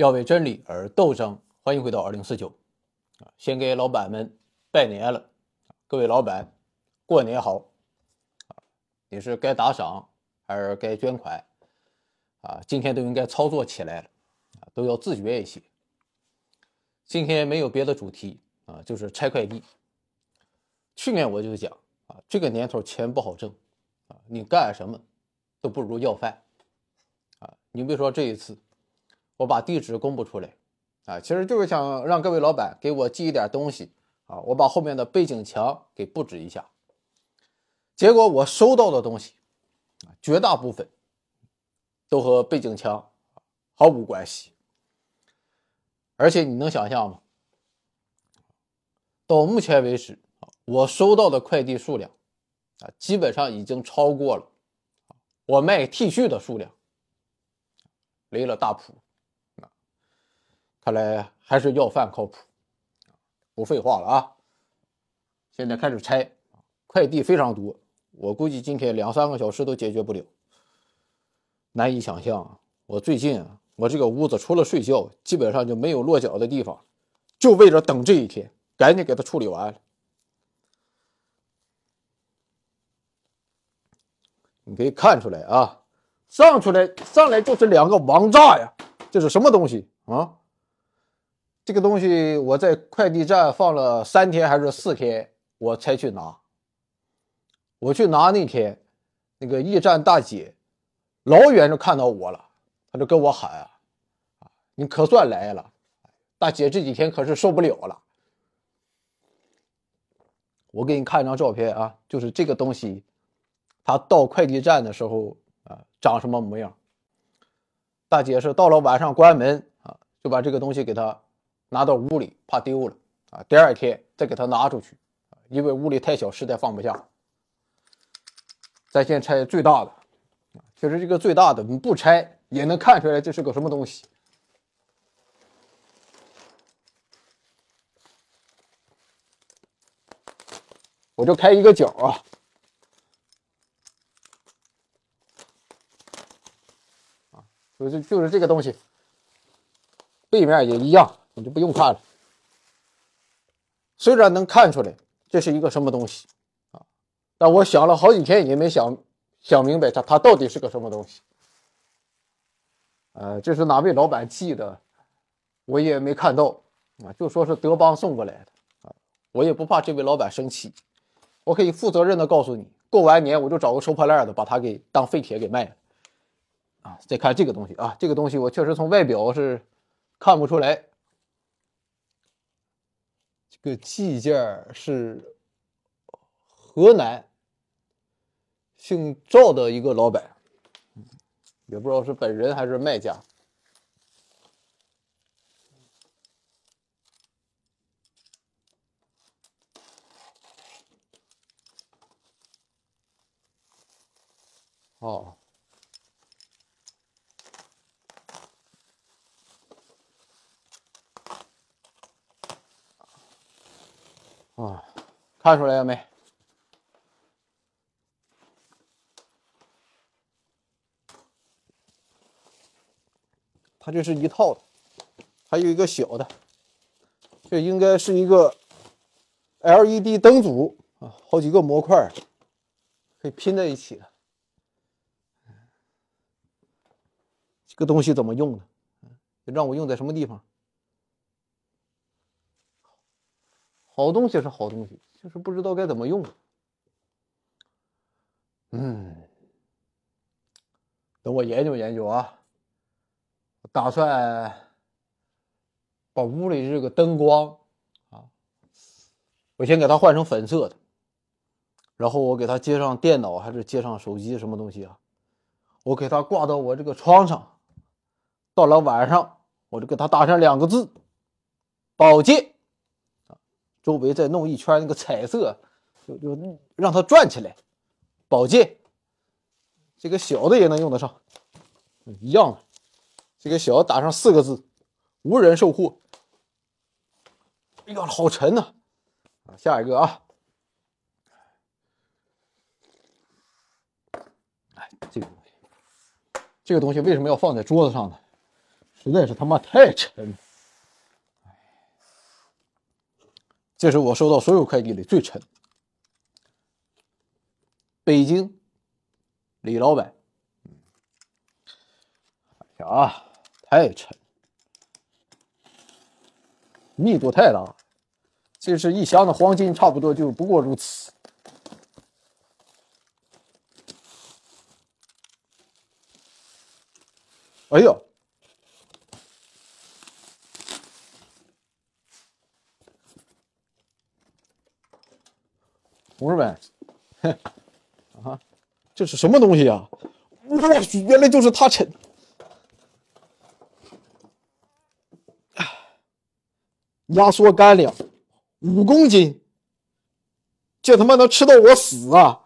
要为真理而斗争。欢迎回到二零四九啊！先给老板们拜年了，各位老板，过年好啊！你是该打赏还是该捐款啊？今天都应该操作起来了啊，都要自觉一些。今天没有别的主题啊，就是拆快递。去年我就讲啊，这个年头钱不好挣啊，你干什么都不如要饭啊！你比如说这一次，我把地址公布出来。啊，其实就是想让各位老板给我寄一点东西啊，我把后面的背景墙给布置一下。结果我收到的东西，绝大部分都和背景墙毫无关系。而且你能想象吗？到目前为止，我收到的快递数量啊，基本上已经超过了我卖 T 恤的数量，雷了大谱。看来还是要饭靠谱，不废话了啊！现在开始拆，快递非常多，我估计今天两三个小时都解决不了。难以想象，我最近，我这个屋子除了睡觉，基本上就没有落脚的地方，就为了等这一天，赶紧给它处理完了。你可以看出来啊，上出来上来就是两个王炸呀！这是什么东西啊？这个东西我在快递站放了三天还是四天，我才去拿。我去拿那天，那个驿站大姐老远就看到我了，她就跟我喊：“啊，你可算来了！大姐这几天可是受不了了。”我给你看一张照片啊，就是这个东西，它到快递站的时候啊，长什么模样？大姐是到了晚上关门啊，就把这个东西给他。拿到屋里，怕丢了啊！第二天再给他拿出去，因为屋里太小，实在放不下。咱先拆最大的啊，其实这个最大的你不拆也能看出来这是个什么东西。我就开一个角啊，啊，就是就是这个东西，背面也一样。你就不用看了。虽然能看出来这是一个什么东西啊，但我想了好几天也没想想明白它它到底是个什么东西。呃，这是哪位老板寄的，我也没看到啊，就说是德邦送过来的啊，我也不怕这位老板生气，我可以负责任的告诉你，过完年我就找个收破烂的把它给当废铁给卖了。啊，再看这个东西啊，这个东西我确实从外表是看不出来。个寄件是河南姓赵的一个老板，也不知道是本人还是卖家。哦。啊，看出来了没？它这是一套的，还有一个小的，这应该是一个 LED 灯组啊，好几个模块可以拼在一起的。这个东西怎么用呢？让我用在什么地方？好东西是好东西，就是不知道该怎么用。嗯，等我研究研究啊。打算把屋里这个灯光啊，我先给它换成粉色的，然后我给它接上电脑还是接上手机什么东西啊？我给它挂到我这个窗上，到了晚上我就给它打上两个字：保健。周围再弄一圈那个彩色，就就让它转起来。宝剑，这个小的也能用得上，一样的。这个小打上四个字：无人售货。哎呀，好沉呐！啊，下一个啊。哎，这个东西，这个东西为什么要放在桌子上呢？实在是他妈太沉。这是我收到所有快递里最沉。北京李老板，哎呀，太沉，密度太大，这是一箱的黄金，差不多就不过如此。哎呀！同志们，啊，这是什么东西啊？我去，原来就是它沉。压缩干粮五公斤，这他妈能吃到我死啊！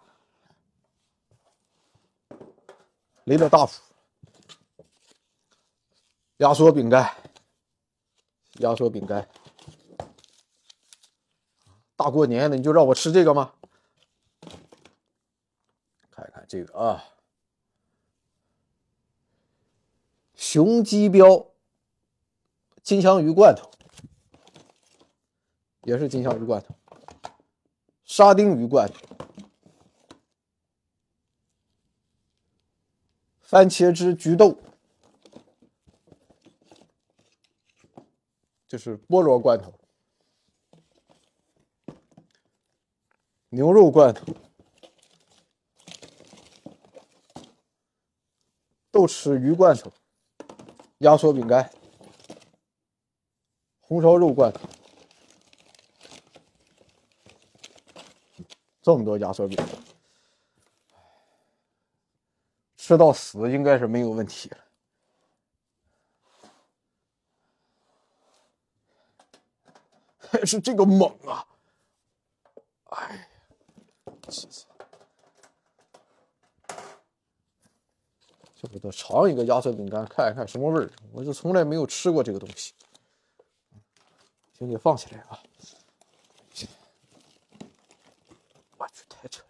雷德大夫，压缩饼干，压缩饼干，大过年的你就让我吃这个吗？这个啊，雄鸡标金枪鱼罐头，也是金枪鱼罐头，沙丁鱼罐头，番茄汁菊豆，这是菠萝罐头，牛肉罐头。豆豉鱼罐头、压缩饼干、红烧肉罐头，这么多压缩饼干，吃到死应该是没有问题了。还 是这个猛啊！哎，气死！我得尝一个压缩饼干，看一看什么味儿。我是从来没有吃过这个东西，先给放起来啊！我去，太沉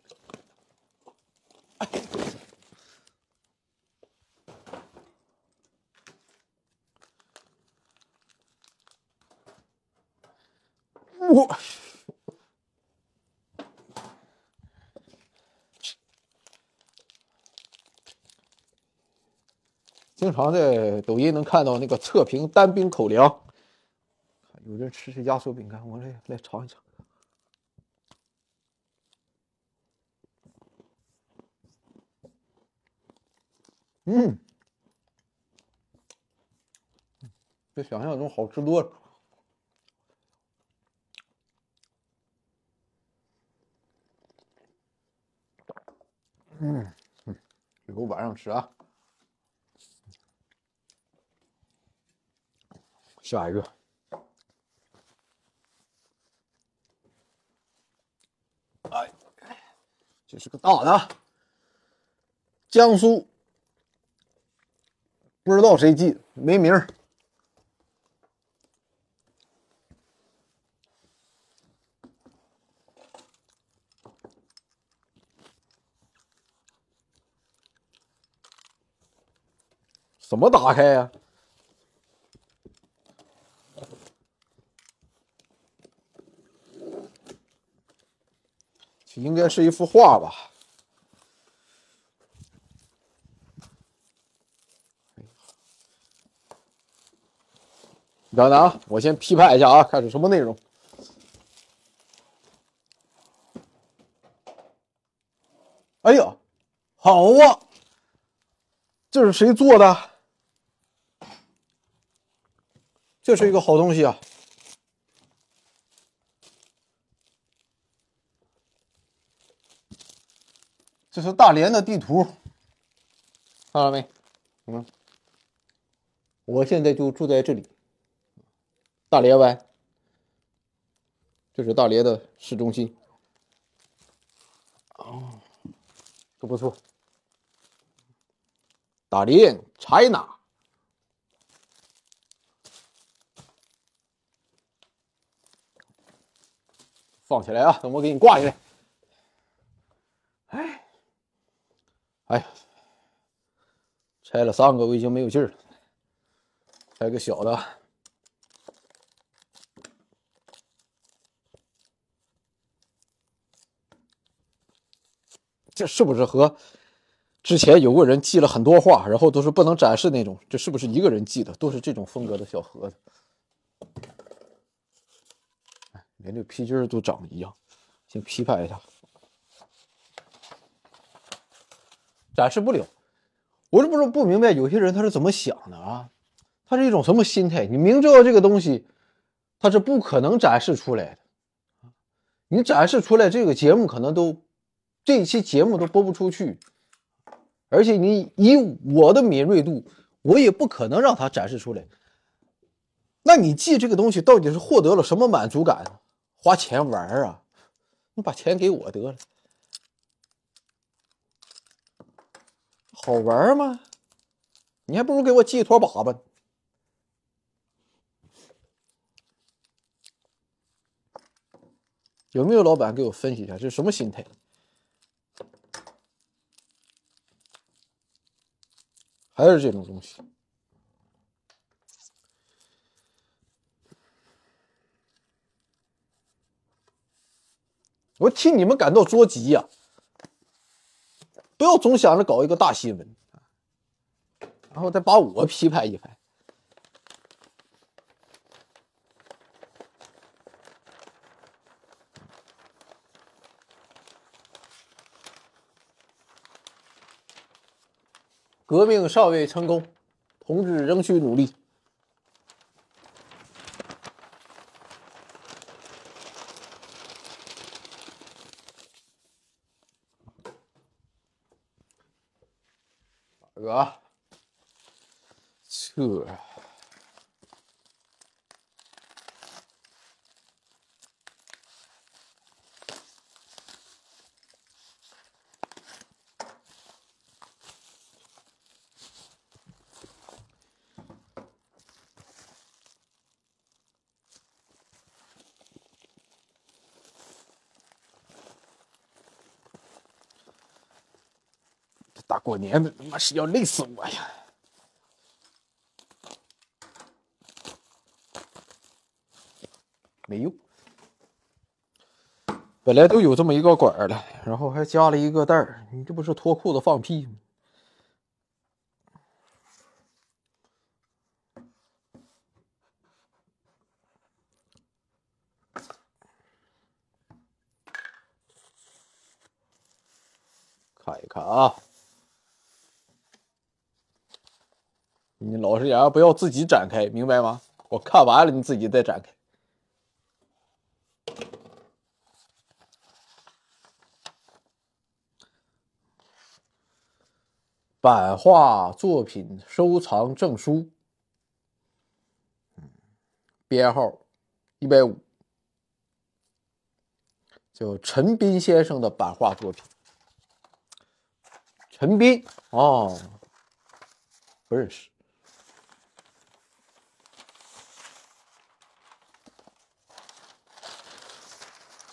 了！我。经常在抖音能看到那个测评单兵口粮，有人吃这压缩饼干，我来来尝一尝。嗯，比想象中好吃多了。嗯嗯，以后晚上吃啊。下一个，哎，这是个大的，江苏，不知道谁寄，没名儿，怎么打开呀？应该是一幅画吧？等等啊，我先批判一下啊，看是什么内容。哎呀，好啊！这是谁做的？这是一个好东西啊！这是大连的地图，看到没？嗯，我现在就住在这里，大连湾，这是大连的市中心。哦，这不错，大连 China，放起来啊！等我给你挂起来。哎。哎呀，拆了三个，我已经没有劲儿了。拆个小的，这是不是和之前有个人寄了很多画，然后都是不能展示那种？这是不是一个人寄的？都是这种风格的小盒子，连这皮筋都长一样。先批判一下，展示不了。我是不是不明白有些人他是怎么想的啊？他是一种什么心态？你明知道这个东西他是不可能展示出来的，你展示出来这个节目可能都这一期节目都播不出去，而且你以我的敏锐度，我也不可能让他展示出来。那你记这个东西到底是获得了什么满足感？花钱玩啊？你把钱给我得了，好玩吗？你还不如给我寄一坨粑粑。有没有老板给我分析一下，这是什么心态？还是这种东西？我替你们感到着急呀！不要总想着搞一个大新闻，然后再把我批判一番。革命尚未成功，同志仍需努力。啊，这大过年的，他妈是要累死我呀！没用，本来都有这么一个管儿了，然后还加了一个袋儿，你这不是脱裤子放屁吗？看一看啊！你老实点，不要自己展开，明白吗？我看完了，你自己再展开。版画作品收藏证书，编号一百五，叫陈斌先生的版画作品。陈斌哦，不认识。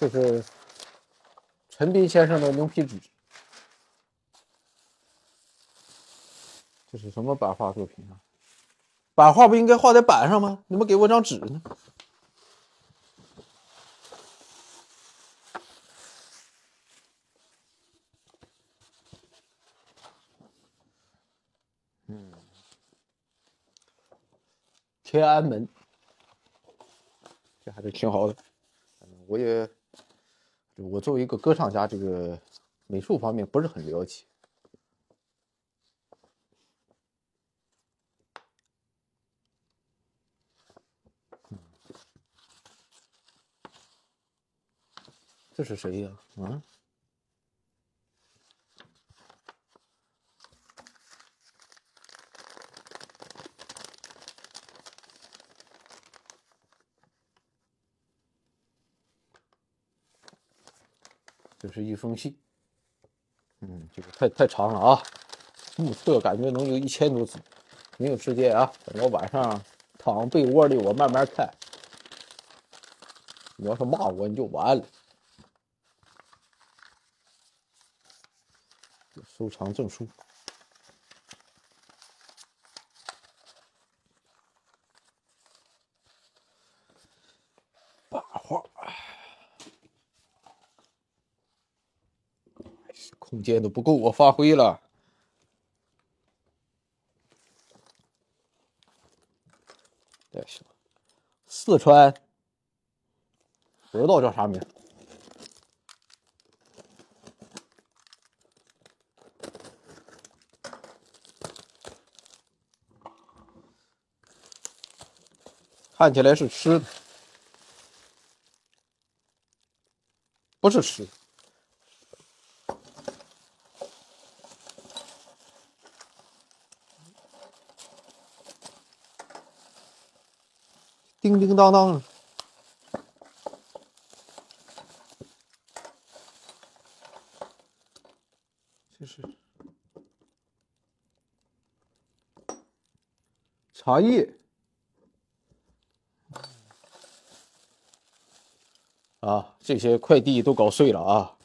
这是陈斌先生的牛皮纸，这是什么版画作品啊？版画不应该画在板上吗？你们给我张纸呢？天安门，这还是挺好的。我也。我作为一个歌唱家，这个美术方面不是很了解。这是谁呀？啊？是一封信，嗯，这个太太长了啊，目测感觉能有一千多字，没有时间啊，等到晚上躺被窝里我慢慢看。你要是骂我，你就完了。收藏证书，空间都不够我发挥了。再行，四川不知道叫啥名。看起来是吃的，不是吃。叮叮当当，这是茶叶。啊，这些快递都搞碎了啊，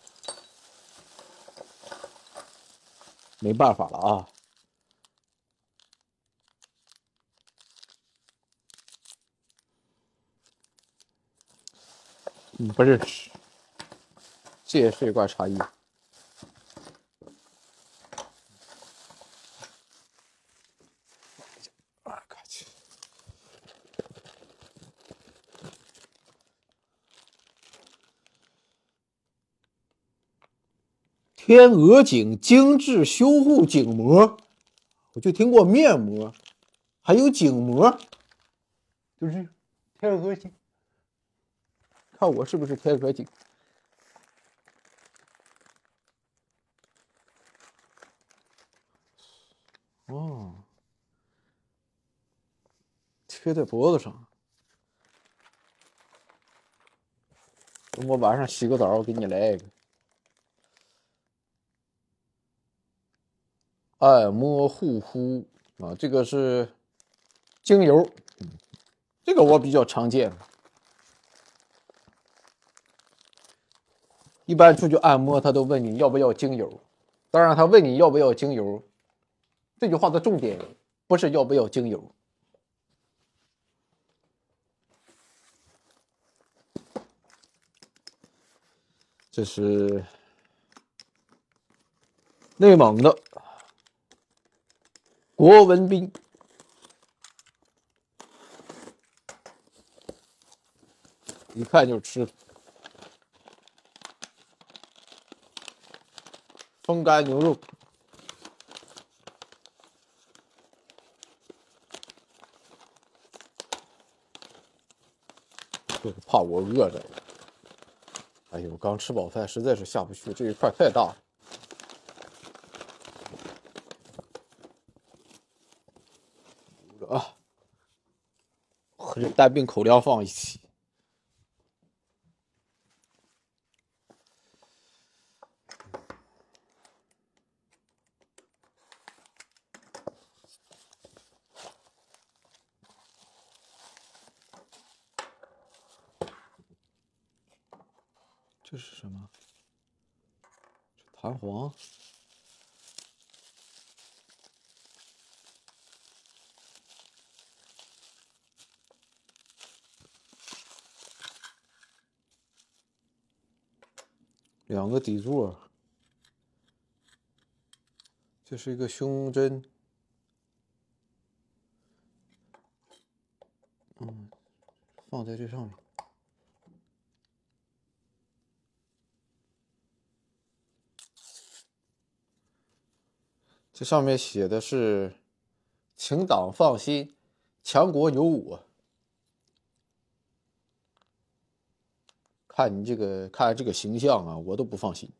没办法了啊。嗯，不认识，这也是一罐茶叶。天鹅颈精致修护颈膜，我就听过面膜，还有颈膜，就是天鹅颈。看我是不是天鹅颈？哦，贴在脖子上。等我晚上洗个澡，我给你来一个。按摩护肤啊，这个是精油，这个我比较常见。一般出去按摩，他都问你要不要精油。当然，他问你要不要精油，这句话的重点不是要不要精油，这是内蒙的。国文斌，一看就吃风干牛肉，就是怕我饿着。哎呦，刚吃饱饭，实在是下不去，这一块太大了。啊，和这单并口粮放一起，这是什么？弹簧。两个底座，这是一个胸针，嗯，放在这上面。这上面写的是“请党放心，强国有我”。看你这个，看这个形象啊，我都不放心。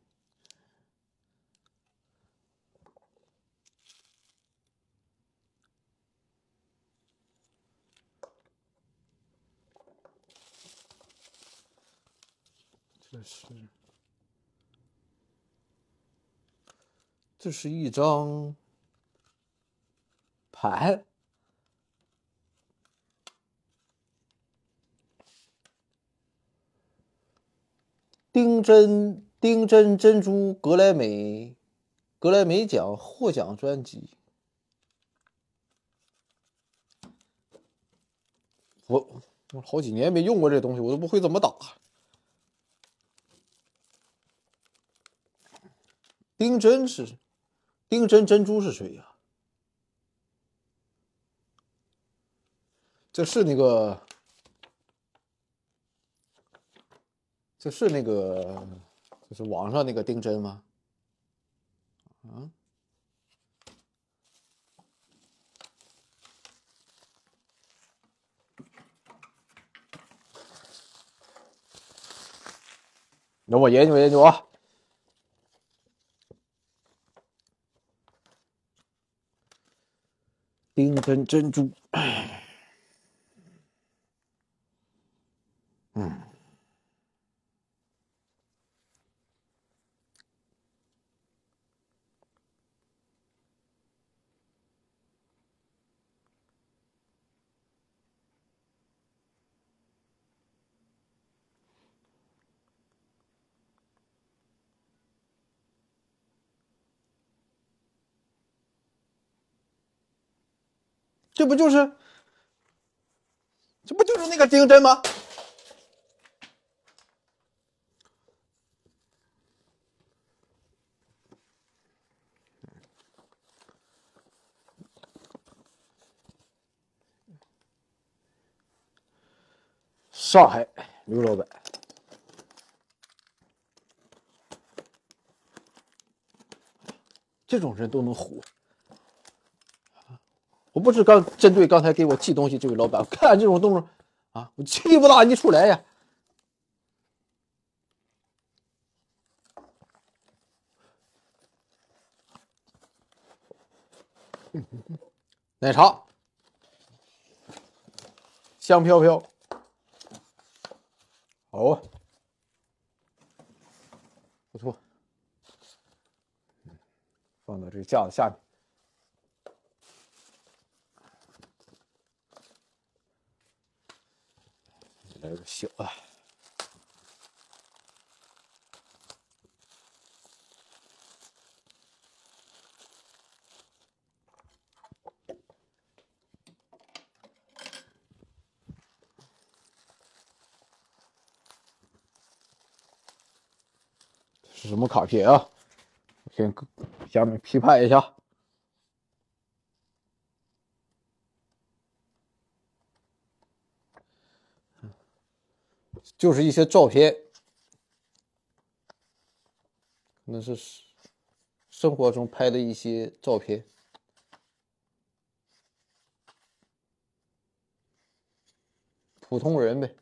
这是，这是一张牌。丁真丁真珍珠格莱美格莱美奖获奖专辑，我我好几年没用过这东西，我都不会怎么打。丁真是丁真珍珠是谁呀？这是那个，这是那个，就是网上那个丁真吗？啊？那我研究研究啊。丁真珍珠，嗯，这不就是，这不就是那个丁真吗？上海刘老板，这种人都能唬。我不是刚针对刚才给我寄东西这位老板，看这种动作啊，我气不打一处来呀！奶茶香飘飘，好啊，不错，放到这个架子下面。来个小的，是什么卡片啊？先下面批判一下。就是一些照片，那是生活中拍的一些照片，普通人呗。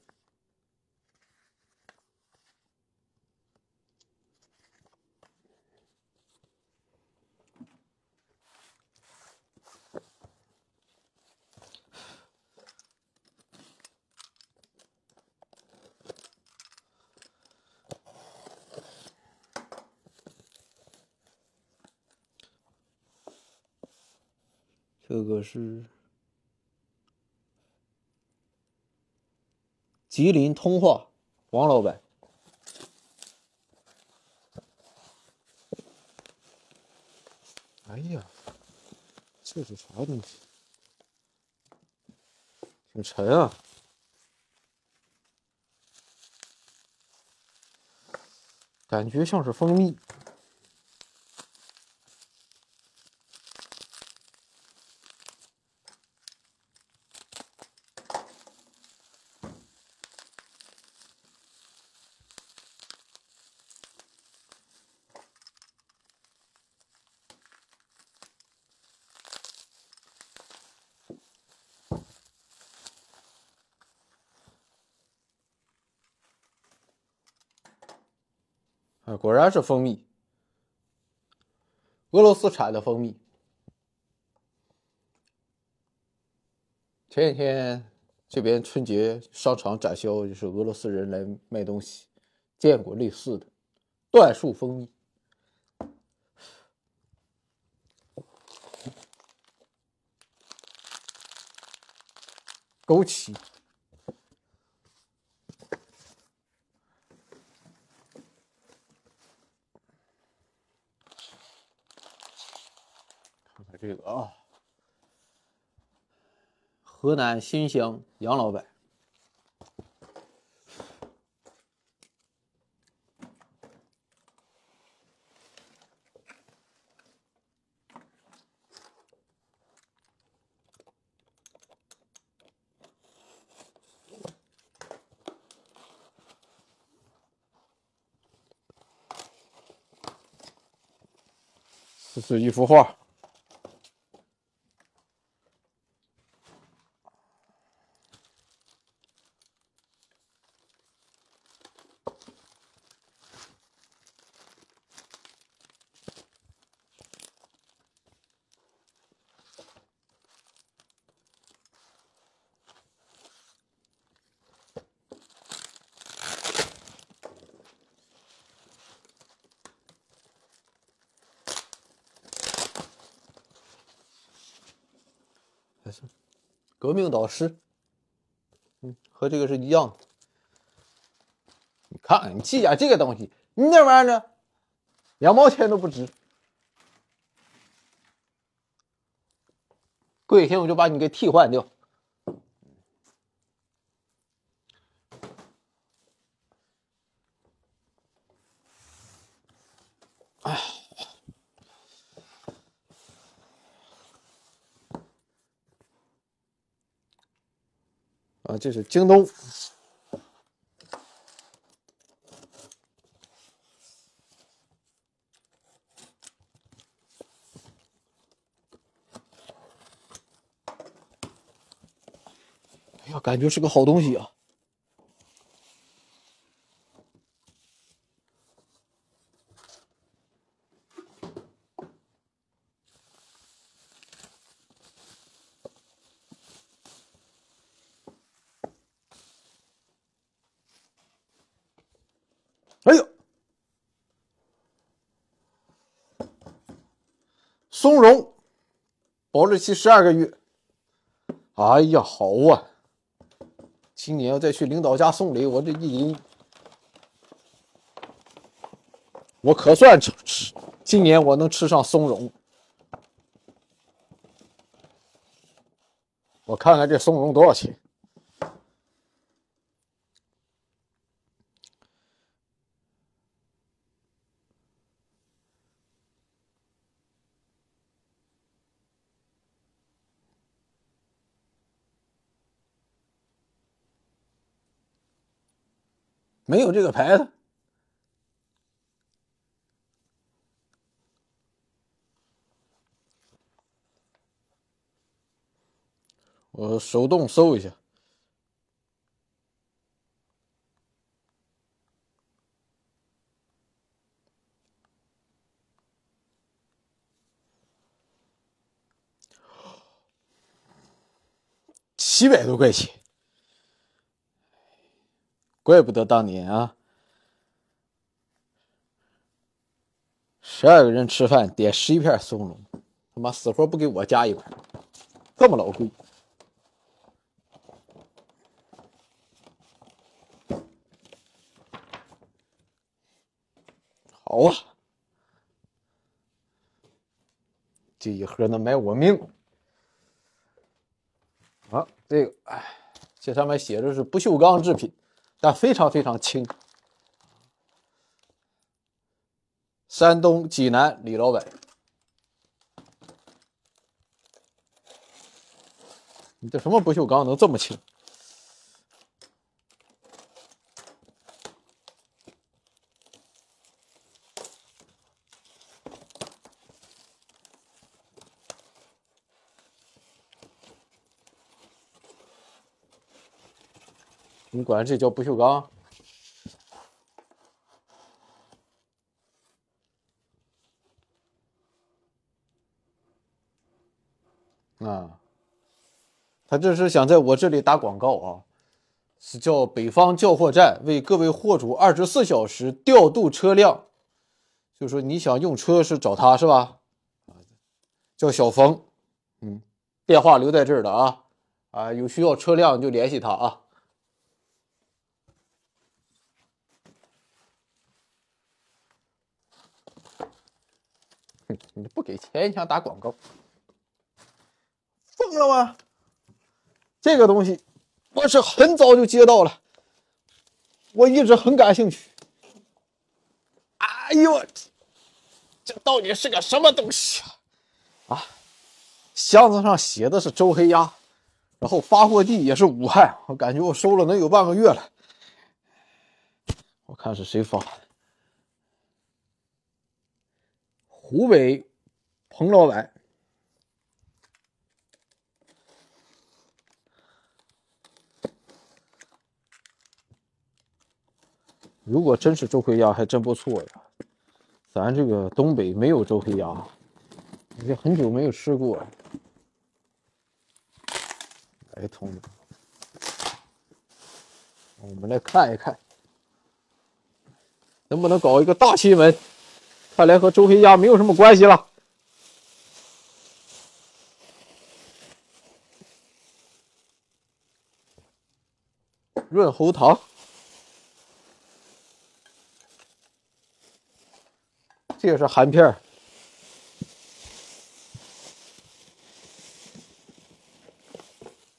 这个是吉林通化王老板。哎呀，这是啥东西？挺沉啊，感觉像是蜂蜜。果然是蜂蜜，俄罗斯产的蜂蜜。前几天这边春节商场展销，就是俄罗斯人来卖东西，见过类似的椴树蜂蜜，枸杞。这个啊河南新乡杨老板这是一幅画。老师，嗯，和这个是一样的。你看，你记下这个东西，你那玩意儿呢，两毛钱都不值。过几天我就把你给替换掉。这是京东。哎呀，感觉是个好东西啊！哎呦，松茸，保质期十二个月。哎呀，好啊！今年要再去领导家送礼，我这一年，我可算吃吃。今年我能吃上松茸，我看看这松茸多少钱。没有这个牌子，我手动搜一下，七百多块钱。怪不得当年啊，十二个人吃饭点十一片松茸，他妈死活不给我加一块，这么老贵。好啊，这一盒能买我命。啊，这个，哎，这上面写的是不锈钢制品。但非常非常轻。山东济南李老板，你这什么不锈钢能这么轻？你管这叫不锈钢？啊，他这是想在我这里打广告啊，是叫北方叫货站，为各位货主二十四小时调度车辆，就说你想用车是找他是吧？叫小冯，嗯，电话留在这儿的啊，啊，有需要车辆就联系他啊。你不给钱，你想打广告？疯了吗？这个东西我是很早就接到了，我一直很感兴趣。哎呦，这到底是个什么东西啊？啊，箱子上写的是周黑鸭，然后发货地也是武汉，我感觉我收了能有半个月了。我看是谁发？湖北彭老板。如果真是周黑鸭，还真不错呀。咱这个东北没有周黑鸭，也很久没有吃过。来，同志们，我们来看一看，能不能搞一个大新闻？看来和周黑鸭没有什么关系了。润喉糖。这也是含片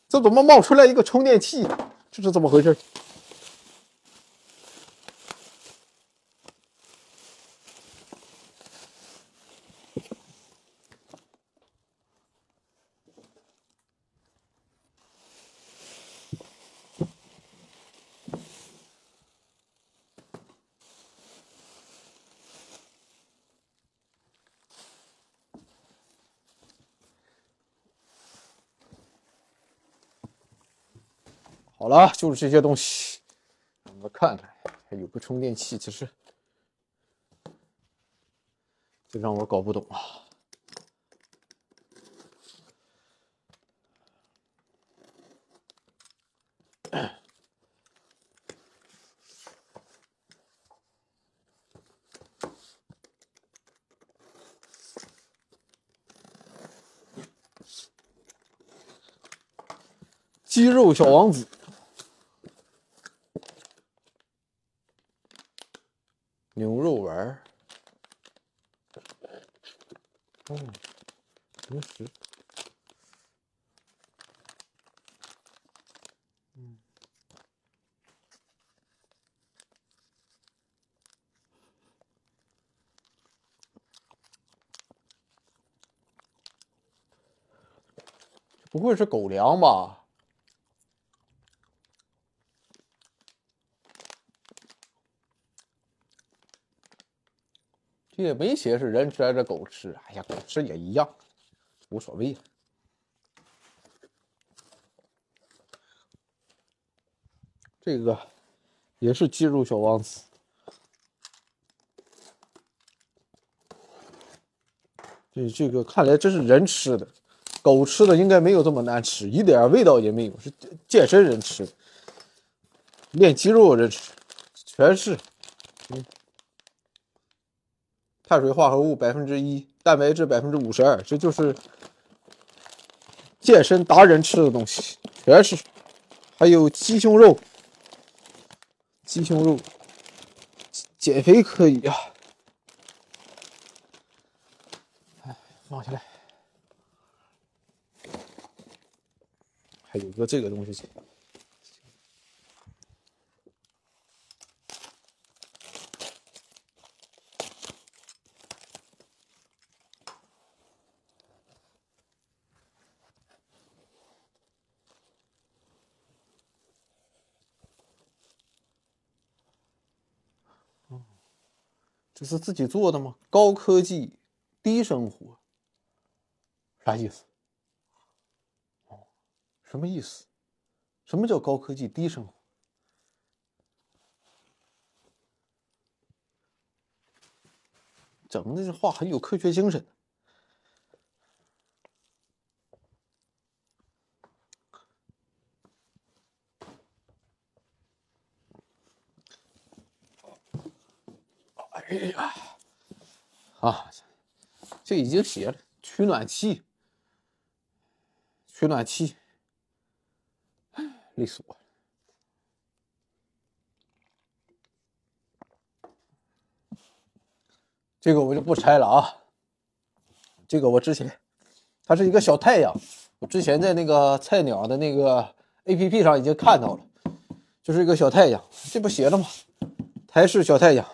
这怎么冒出来一个充电器？这是怎么回事？好了，就是这些东西。我们看看，还有个充电器，其实这让我搞不懂啊。肌肉小王子。牛肉丸儿，哦，零食，嗯，不会是狗粮吧？这也没写是人吃还是狗吃，哎呀，狗吃也一样，无所谓。这个也是肌肉小王子，这这个看来这是人吃的，狗吃的应该没有这么难吃，一点味道也没有，是健身人吃，练肌肉人吃，全是，碳水化合物百分之一，蛋白质百分之五十二，这就是健身达人吃的东西，全是。还有鸡胸肉，鸡胸肉减肥可以啊。哎，放下来。还有个这个东西。这是自己做的吗？高科技，低生活，啥意思？什么意思？什么叫高科技低生活？整的这话很有科学精神。哎呀，啊，这已经写了取暖器，取暖器，累死我了。这个我就不拆了啊。这个我之前，它是一个小太阳，我之前在那个菜鸟的那个 A P P 上已经看到了，就是一个小太阳。这不写了吗？台式小太阳。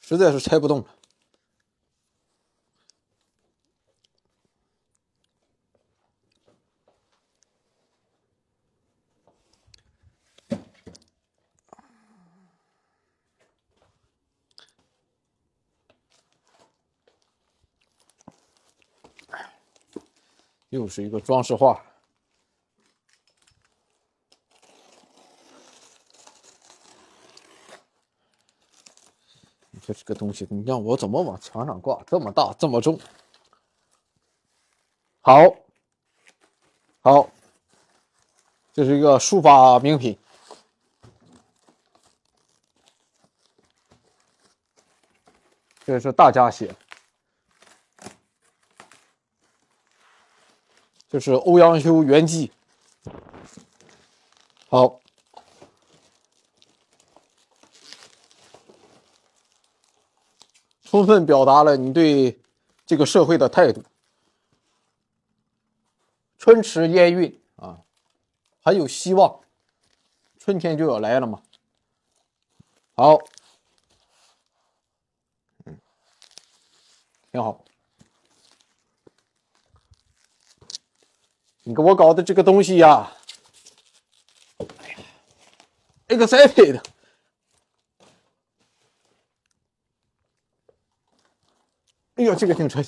实在是拆不动了。又是一个装饰画。你说这个东西，你让我怎么往墙上挂？这么大，这么重。好，好，这是一个书法名品。这是大家写，这是欧阳修原记。好，充分表达了你对这个社会的态度。春池烟韵啊，还有希望，春天就要来了嘛。好。挺好，你给我搞的这个东西呀，excited？哎呦，这个挺沉，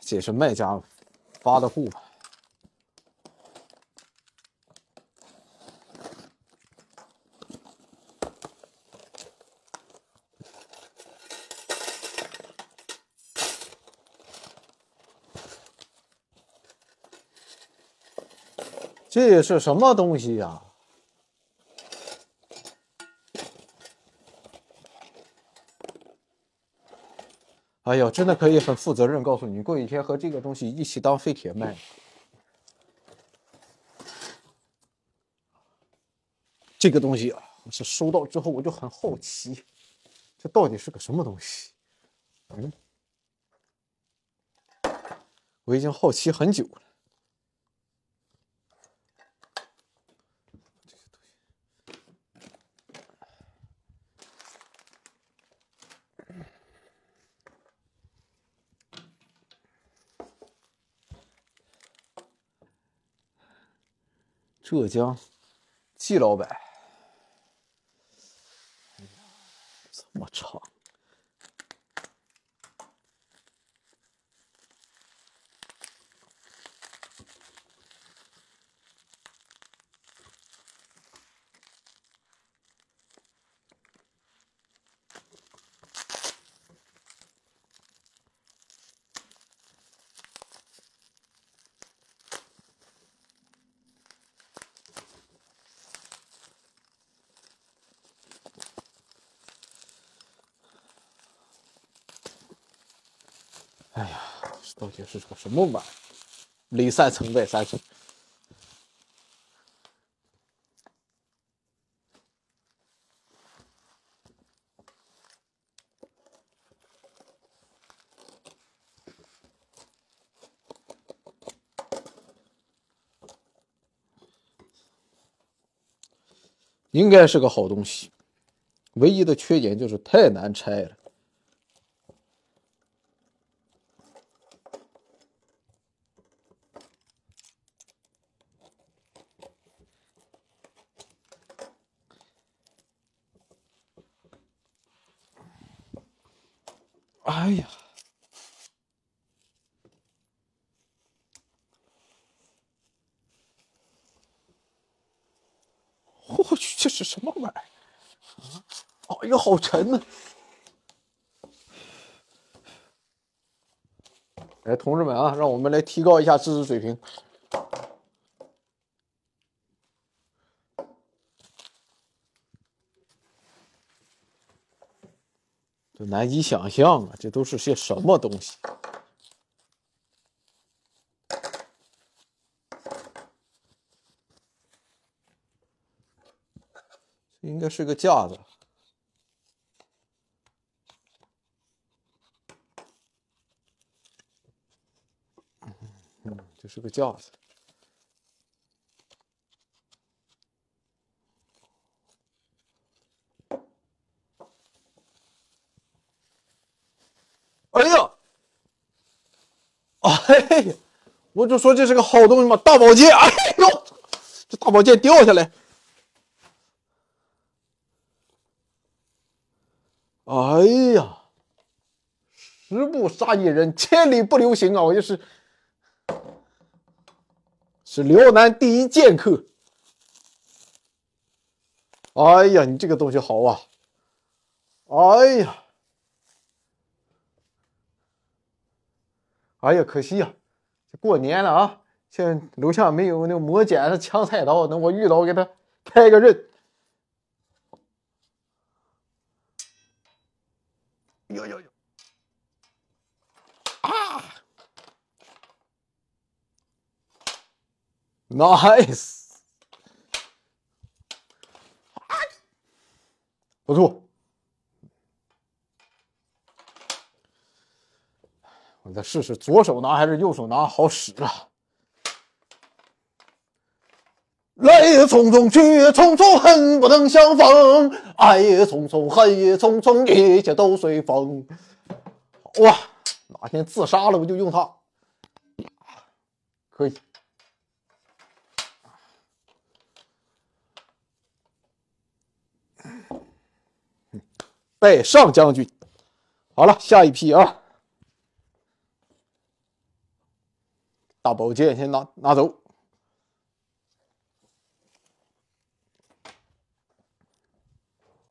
这是卖家发的货吧。这是什么东西呀？哎呦，真的可以很负责任告诉你，过几天和这个东西一起当废铁卖。这个东西啊，我是收到之后我就很好奇，这到底是个什么东西？嗯，我已经好奇很久了。浙江季老板，哎呀，这么长。哎呀，这到底是个什么玩意儿？里三层外三层。应该是个好东西，唯一的缺点就是太难拆了。哎呀！我去，这是什么玩意儿？啊！哎呀，好沉呐！来，同志们啊，让我们来提高一下知识水平。这难以想象啊！这都是些什么东西？应该是个架子。嗯，这是个架子。哎呀！哎呀！我就说这是个好东西嘛，大宝剑！哎呦，这大宝剑掉下来！哎呀，十步杀一人，千里不留行啊！我就是是辽南第一剑客。哎呀，你这个东西好啊！哎呀，哎呀，可惜呀，过年了啊，现在楼下没有那个磨剪子、抢菜刀，等我遇到我给他开个刃。，nice，不错。我再试试左手拿还是右手拿好使啊！来也匆匆，去也匆匆，恨不能相逢；爱也匆匆，恨也匆匆，一切都随风。哇，哪天自杀了我就用它，可以。拜上将军。好了，下一批啊。大宝剑先拿拿走。